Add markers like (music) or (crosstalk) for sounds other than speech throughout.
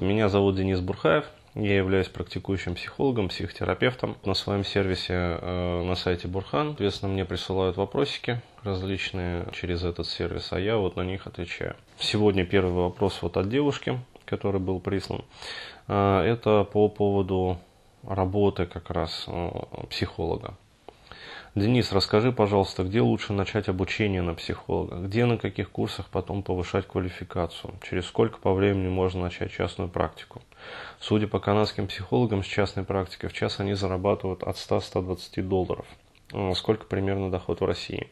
Меня зовут Денис Бурхаев. Я являюсь практикующим психологом, психотерапевтом. На своем сервисе э, на сайте Бурхан, соответственно, мне присылают вопросики различные через этот сервис, а я вот на них отвечаю. Сегодня первый вопрос вот от девушки, который был прислан. Э, это по поводу работы как раз э, психолога. Денис, расскажи, пожалуйста, где лучше начать обучение на психолога? Где на каких курсах потом повышать квалификацию? Через сколько по времени можно начать частную практику? Судя по канадским психологам с частной практикой, в час они зарабатывают от 100-120 долларов. Э, сколько примерно доход в России?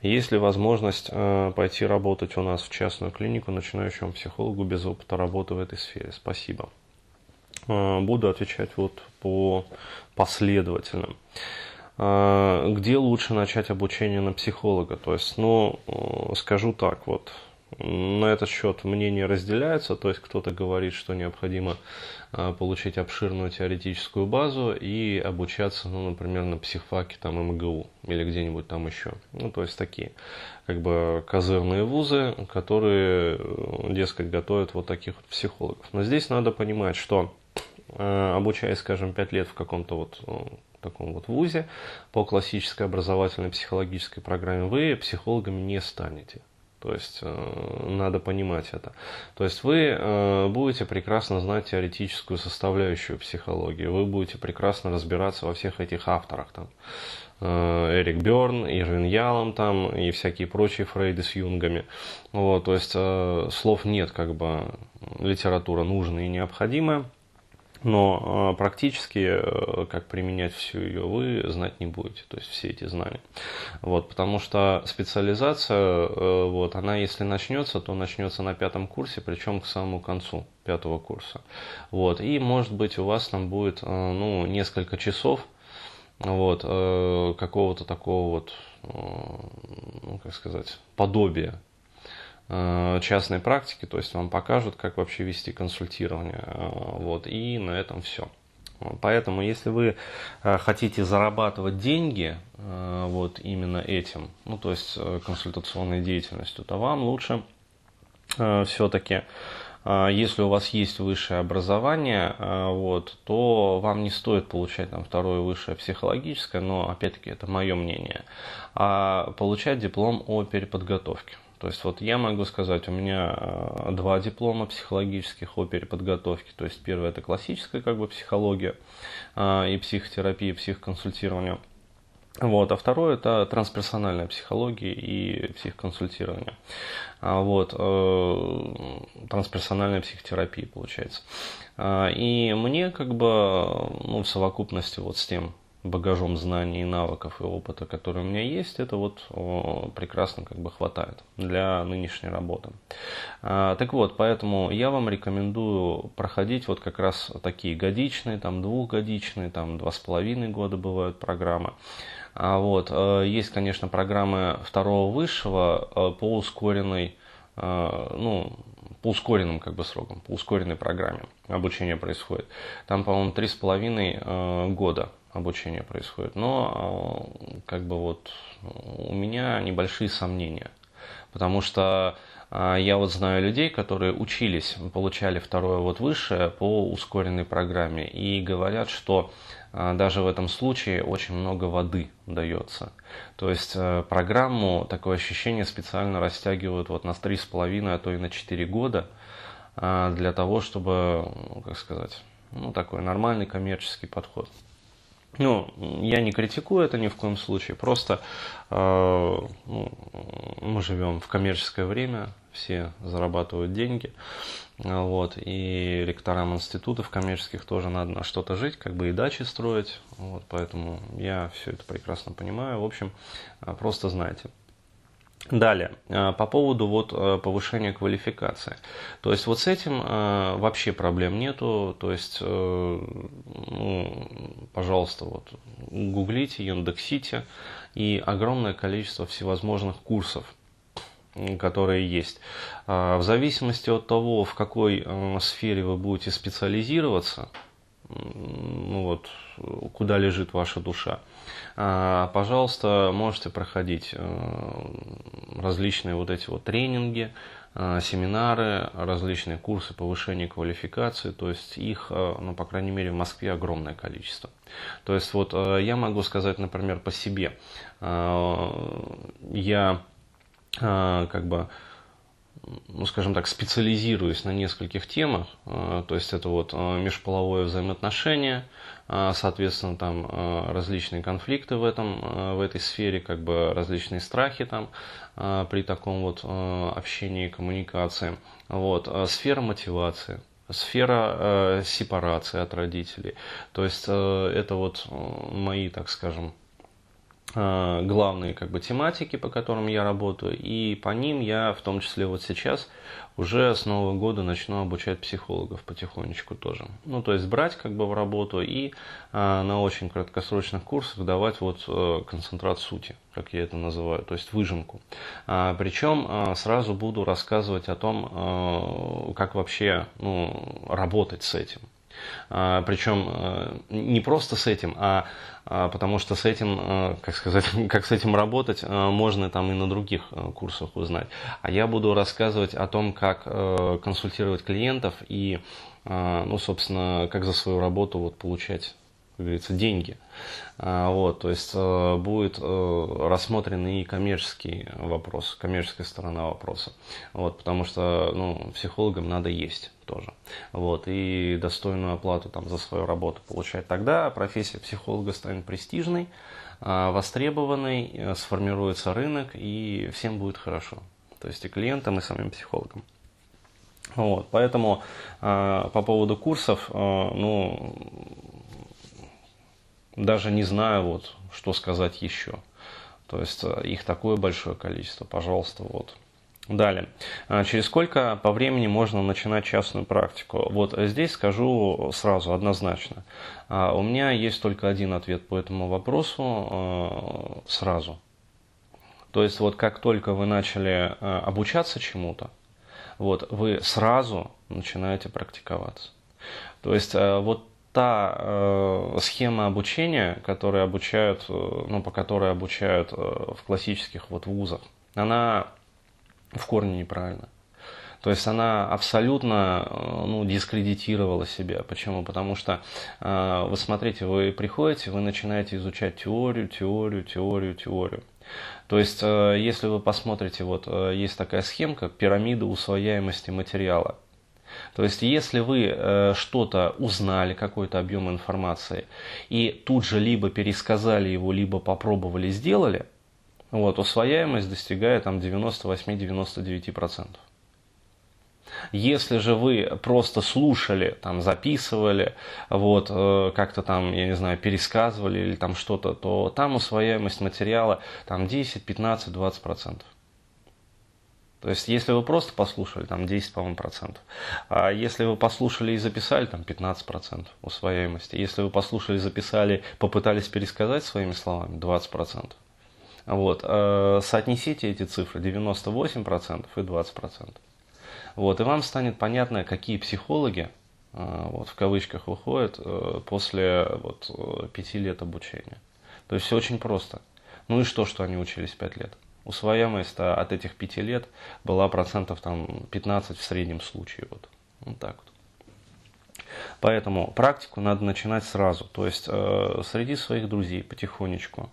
Есть ли возможность э, пойти работать у нас в частную клинику начинающему психологу без опыта работы в этой сфере? Спасибо. Э, буду отвечать вот по последовательным. А, где лучше начать обучение на психолога? То есть, ну, э, скажу так, вот, на этот счет мнения разделяются, то есть кто-то говорит, что необходимо а, получить обширную теоретическую базу и обучаться, ну, например, на психфаке там МГУ или где-нибудь там еще. Ну, то есть такие как бы козырные вузы, которые, э, дескать, готовят вот таких вот психологов. Но здесь надо понимать, что э, обучаясь, скажем, 5 лет в каком-то вот таком вот вузе по классической образовательной психологической программе, вы психологами не станете. То есть э, надо понимать это. То есть вы э, будете прекрасно знать теоретическую составляющую психологии, вы будете прекрасно разбираться во всех этих авторах. Там, э, Эрик Берн, Ирвин Ялом там и всякие прочие Фрейды с Юнгами. Вот, то есть слов нет, как бы литература нужная и необходимая но э, практически, э, как применять всю ее, вы знать не будете, то есть все эти знания. Вот, потому что специализация, э, вот, она если начнется, то начнется на пятом курсе, причем к самому концу пятого курса. Вот, и может быть у вас там будет ну, несколько часов вот, какого-то такого вот, ну, как сказать, подобия Э, частной практики, то есть вам покажут, как вообще вести консультирование. Э, вот, и на этом все. Поэтому, если вы э, хотите зарабатывать деньги вот именно этим, ну то есть консультационной деятельностью, то вам лучше все-таки, если у вас есть высшее образование, вот, то вам не стоит получать там второе высшее психологическое, но опять-таки это мое мнение, а получать диплом о переподготовке. То есть вот я могу сказать, у меня э, два диплома психологических о переподготовке. То есть первое это классическая как бы психология э, и психотерапия, психоконсультирование. Вот, а второе это трансперсональная психология и психоконсультирование. А вот, э, трансперсональная психотерапия получается. И мне как бы ну, в совокупности вот с тем багажом знаний, навыков и опыта, который у меня есть, это вот прекрасно как бы хватает для нынешней работы. А, так вот, поэтому я вам рекомендую проходить вот как раз такие годичные, там двухгодичные, там два с половиной года бывают программы. А вот, э, есть, конечно, программы второго высшего э, по ускоренной ну, по ускоренным как бы срокам, по ускоренной программе обучение происходит. Там, по-моему, три с половиной года обучение происходит. Но э, как бы вот у меня небольшие сомнения. Потому что э, я вот знаю людей, которые учились, получали второе вот высшее по ускоренной программе и говорят, что э, даже в этом случае очень много воды дается. То есть программу, такое ощущение, специально растягивают вот на 3,5, а то и на 4 года для того, чтобы, ну, как сказать, ну, такой нормальный коммерческий подход. Ну, я не критикую это ни в коем случае, просто э, ну, мы живем в коммерческое время, все зарабатывают деньги, вот, и ректорам институтов коммерческих тоже надо на что-то жить, как бы и дачи строить, вот, поэтому я все это прекрасно понимаю, в общем, э, просто знайте. Далее, э, по поводу вот э, повышения квалификации. То есть вот с этим э, вообще проблем нету. То есть, ну, пожалуйста, вот гуглите, индексите и огромное количество всевозможных курсов которые есть. В зависимости от того, в какой сфере вы будете специализироваться, ну вот, куда лежит ваша душа, а, пожалуйста, можете проходить э, различные вот эти вот тренинги, э, семинары, различные курсы повышения квалификации, то есть их, э, ну, по крайней мере, в Москве огромное количество. То есть вот я могу сказать, например, по себе. Я как бы ну, скажем так, специализируюсь на нескольких темах, то есть это вот межполовое взаимоотношение, а, соответственно, там различные конфликты в, этом, в этой сфере, как бы различные страхи там при таком вот общении и коммуникации. Вот. Сфера мотивации, сфера сепарации от родителей. То есть это вот мои, так скажем, главные как бы тематики, по которым я работаю, и по ним я в том числе вот сейчас уже с Нового года начну обучать психологов потихонечку тоже. Ну, то есть брать как бы в работу и а, на очень краткосрочных курсах давать вот а, концентрат сути, как я это называю, то есть выжимку. А, причем а, сразу буду рассказывать о том, а, как вообще ну, работать с этим. А, причем а, не просто с этим, а а, потому что с этим, а, как сказать, (laughs) как с этим работать, а, можно там и на других курсах узнать. А я буду рассказывать о том, как консультировать клиентов и, ну, собственно, как за свою работу вот получать как говорится, деньги. Вот, то есть будет рассмотрен и коммерческий вопрос, коммерческая сторона вопроса. Вот, потому что ну, психологам надо есть тоже. Вот, и достойную оплату там, за свою работу получать. Тогда профессия психолога станет престижной, а, востребованной, э, сформируется рынок, и всем будет хорошо. То есть и клиентам, и самим психологам. Вот, поэтому э, по поводу курсов, э, ну, даже не знаю, вот, что сказать еще. То есть их такое большое количество, пожалуйста, вот, Далее. А через сколько по времени можно начинать частную практику? Вот здесь скажу сразу, однозначно. А у меня есть только один ответ по этому вопросу а, сразу. То есть вот как только вы начали обучаться чему-то, вот вы сразу начинаете практиковаться. То есть вот та схема обучения, которая обучают, ну, по которой обучают в классических вот вузах, она в корне неправильно. То есть она абсолютно э, ну, дискредитировала себя. Почему? Потому что э, вы смотрите, вы приходите, вы начинаете изучать теорию, теорию, теорию, теорию. То есть, э, если вы посмотрите, вот есть такая схемка пирамида усвояемости материала. То есть, если вы что-то узнали, какой-то объем информации, и тут же либо пересказали его, либо попробовали, сделали – вот, усвояемость достигает там 98-99%. Если же вы просто слушали, там, записывали, вот, э, как-то там, я не знаю, пересказывали или там что-то, то там усвояемость материала там 10, 15, 20 процентов. То есть, если вы просто послушали, там 10, по-моему, процентов. А если вы послушали и записали, там 15 процентов усвояемости. Если вы послушали, записали, попытались пересказать своими словами, 20 процентов. Вот. Э, соотнесите эти цифры 98% и 20%. Вот. И вам станет понятно, какие психологи э, вот, в кавычках выходят э, после вот, пяти лет обучения. То есть все очень просто. Ну и что, что они учились пять лет? Усвояемость от этих пяти лет была процентов там, 15 в среднем случае. Вот, вот так вот. Поэтому практику надо начинать сразу, то есть э, среди своих друзей потихонечку,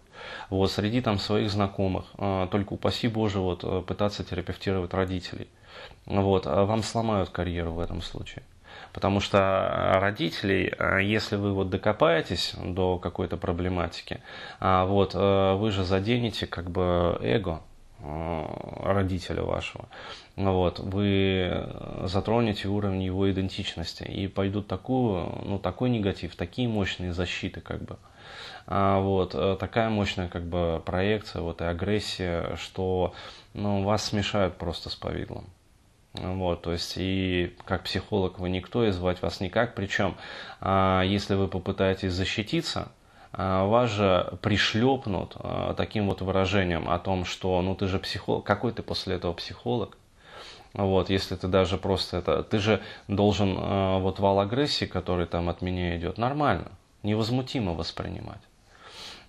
вот, среди там своих знакомых, э, только упаси Боже вот, э, пытаться терапевтировать родителей. Вот, а вам сломают карьеру в этом случае. Потому что родителей, э, если вы вот докопаетесь до какой-то проблематики, а вот, э, вы же заденете как бы эго родителя вашего вот, вы затронете уровень его идентичности, и пойдут такую, ну, такой негатив, такие мощные защиты, как бы, а, вот, э, такая мощная, как бы, проекция, вот, и агрессия, что, ну, вас смешают просто с повидлом. Вот, то есть, и как психолог вы никто, и звать вас никак. Причем, а, если вы попытаетесь защититься, а, вас же пришлепнут таким вот выражением о том, что ну ты же психолог, какой ты после этого психолог, вот, если ты даже просто это... Ты же должен вот вал агрессии, который там от меня идет, нормально, невозмутимо воспринимать.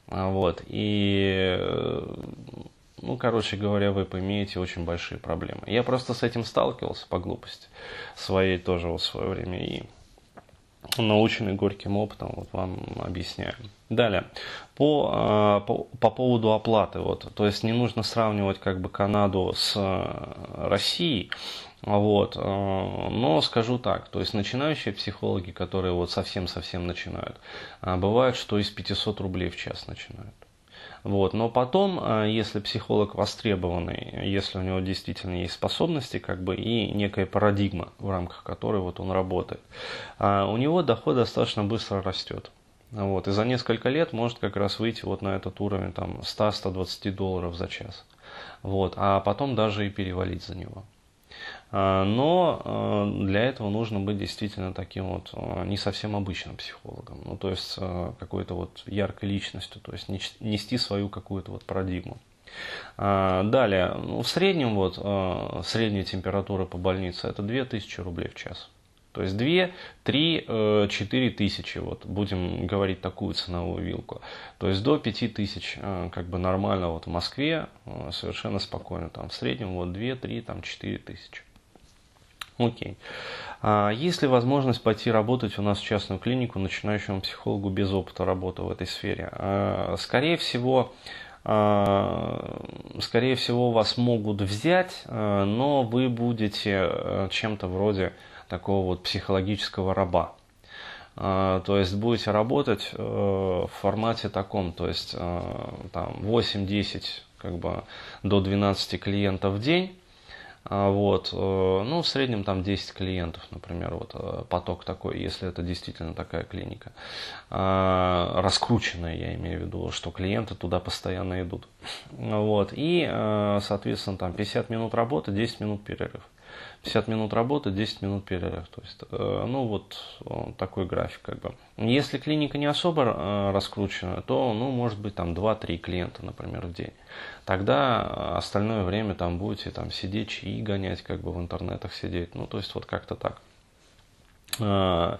А, вот, и э, ну, короче говоря, вы поимеете очень большие проблемы. Я просто с этим сталкивался по глупости своей тоже вот в свое время и наученный горьким опытом, вот вам объясняю. Далее, по, а, по, по поводу оплаты, вот, то есть не нужно сравнивать как бы Канаду с э, Россией, вот, э, но скажу так, то есть начинающие психологи, которые вот совсем-совсем начинают, а, бывает, что из 500 рублей в час начинают. Вот. Но потом, а, если психолог востребованный, если у него действительно есть способности, как бы и некая парадигма, в рамках которой вот он работает, а, у него доход достаточно быстро растет. Вот. И за несколько лет может как раз выйти вот на этот уровень там 100-120 долларов за час. Вот. А потом даже и перевалить за него. А, но а, для этого нужно быть действительно таким вот а, не совсем обычным психологом, ну то есть какой-то вот яркой личностью, то есть нести свою какую-то вот парадигму. Далее, ну, в среднем вот средняя температура по больнице это 2000 рублей в час. То есть 2, 3, 4 тысячи, вот, будем говорить такую ценовую вилку. То есть до 5 тысяч как бы нормально вот в Москве совершенно спокойно. Там в среднем вот 2, 3, там 4 тысячи. Окей. А есть ли возможность пойти работать у нас в частную клинику начинающему психологу без опыта работы в этой сфере? А, скорее всего, а, скорее всего, вас могут взять, а, но вы будете чем-то вроде такого вот психологического раба. То есть будете работать в формате таком, то есть там 8-10 как бы до 12 клиентов в день, а, вот, э, ну, в среднем там 10 клиентов, например, вот э, поток такой, если это действительно такая клиника. А, раскрученная, я имею в виду, что клиенты туда постоянно идут. Вот, и, э, соответственно, там 50 минут работы, 10 минут перерыв. 50 минут работы, 10 минут перерыв. То есть, э, ну вот такой график как бы. Если клиника не особо э, раскручена, то, ну, может быть, там 2-3 клиента, например, в день. Тогда остальное время там будете там сидеть, чаи гонять, как бы в интернетах сидеть. Ну, то есть, вот как-то так. Э,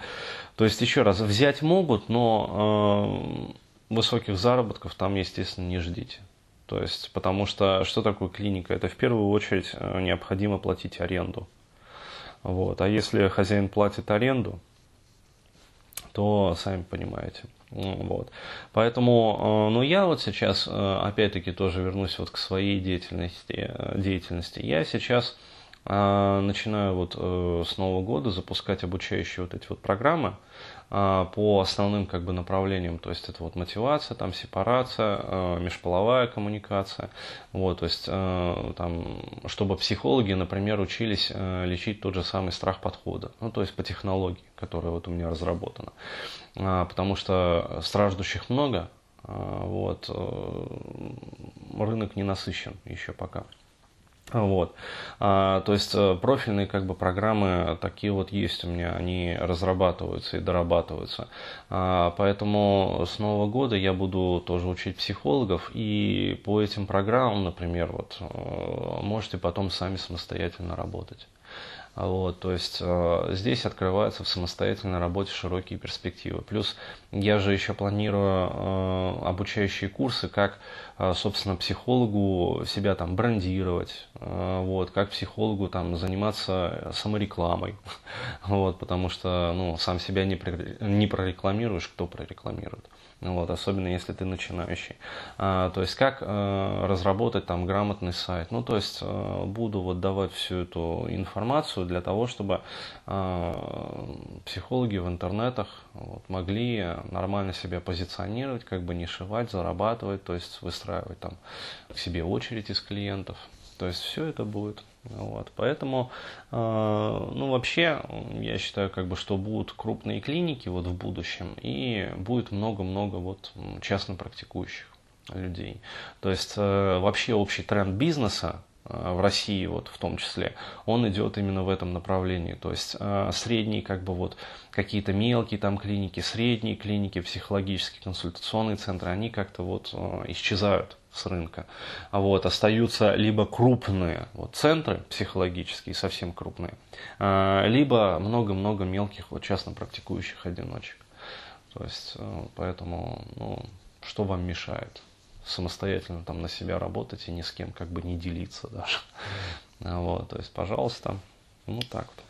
то есть, еще раз, взять могут, но высоких заработков там, естественно, не ждите. То есть, потому что что такое клиника? Это в первую очередь э, необходимо платить аренду. Вот. А если хозяин платит аренду, то сами понимаете. Вот. Поэтому, э, ну, я вот сейчас, э, опять-таки, тоже вернусь вот к своей деятельности. деятельности. Я сейчас начинаю вот с Нового года запускать обучающие вот эти вот программы, а, по основным как бы направлениям, то есть это вот мотивация, там сепарация, а, межполовая коммуникация, вот, то есть а, там, чтобы психологи, например, учились лечить тот же самый страх подхода, ну, то есть по технологии, которая вот у меня разработана, потому что страждущих много, вот, э, рынок не насыщен еще пока. Вот. А, то есть э, профильные как бы программы такие вот есть у меня, они разрабатываются и дорабатываются. А, поэтому с Нового года я буду тоже учить психологов и по этим программам, например, вот э, можете потом сами самостоятельно работать. Вот, то есть э, здесь открываются в самостоятельной работе широкие перспективы. Плюс я же еще планирую э, обучающие курсы, как, э, собственно, психологу себя там брендировать, э, вот, как психологу там заниматься саморекламой, (laughs) вот, потому что, ну, сам себя не, не прорекламируешь, кто прорекламирует. Вот, особенно если ты начинающий. А, то есть как а, разработать там грамотный сайт. Ну, то есть а, буду вот давать всю эту информацию для того, чтобы а, психологи в интернетах вот, могли нормально себя позиционировать, как бы не шивать, зарабатывать, то есть выстраивать там к себе очередь из клиентов. То есть все это будет. Вот. Поэтому, э, ну, вообще, я считаю, как бы, что будут крупные клиники вот в будущем, и будет много-много вот частно практикующих людей. То есть, э, вообще общий тренд бизнеса, в России вот в том числе, он идет именно в этом направлении. То есть э, средние как бы вот какие-то мелкие там клиники, средние клиники, психологические консультационные центры, они как-то вот э, исчезают с рынка. А вот, остаются либо крупные вот, центры психологические, совсем крупные, а, либо много-много мелких вот, частно практикующих одиночек. То есть, поэтому, ну, что вам мешает? Самостоятельно там на себя работать и ни с кем как бы не делиться даже. Вот, то есть, пожалуйста, ну так вот.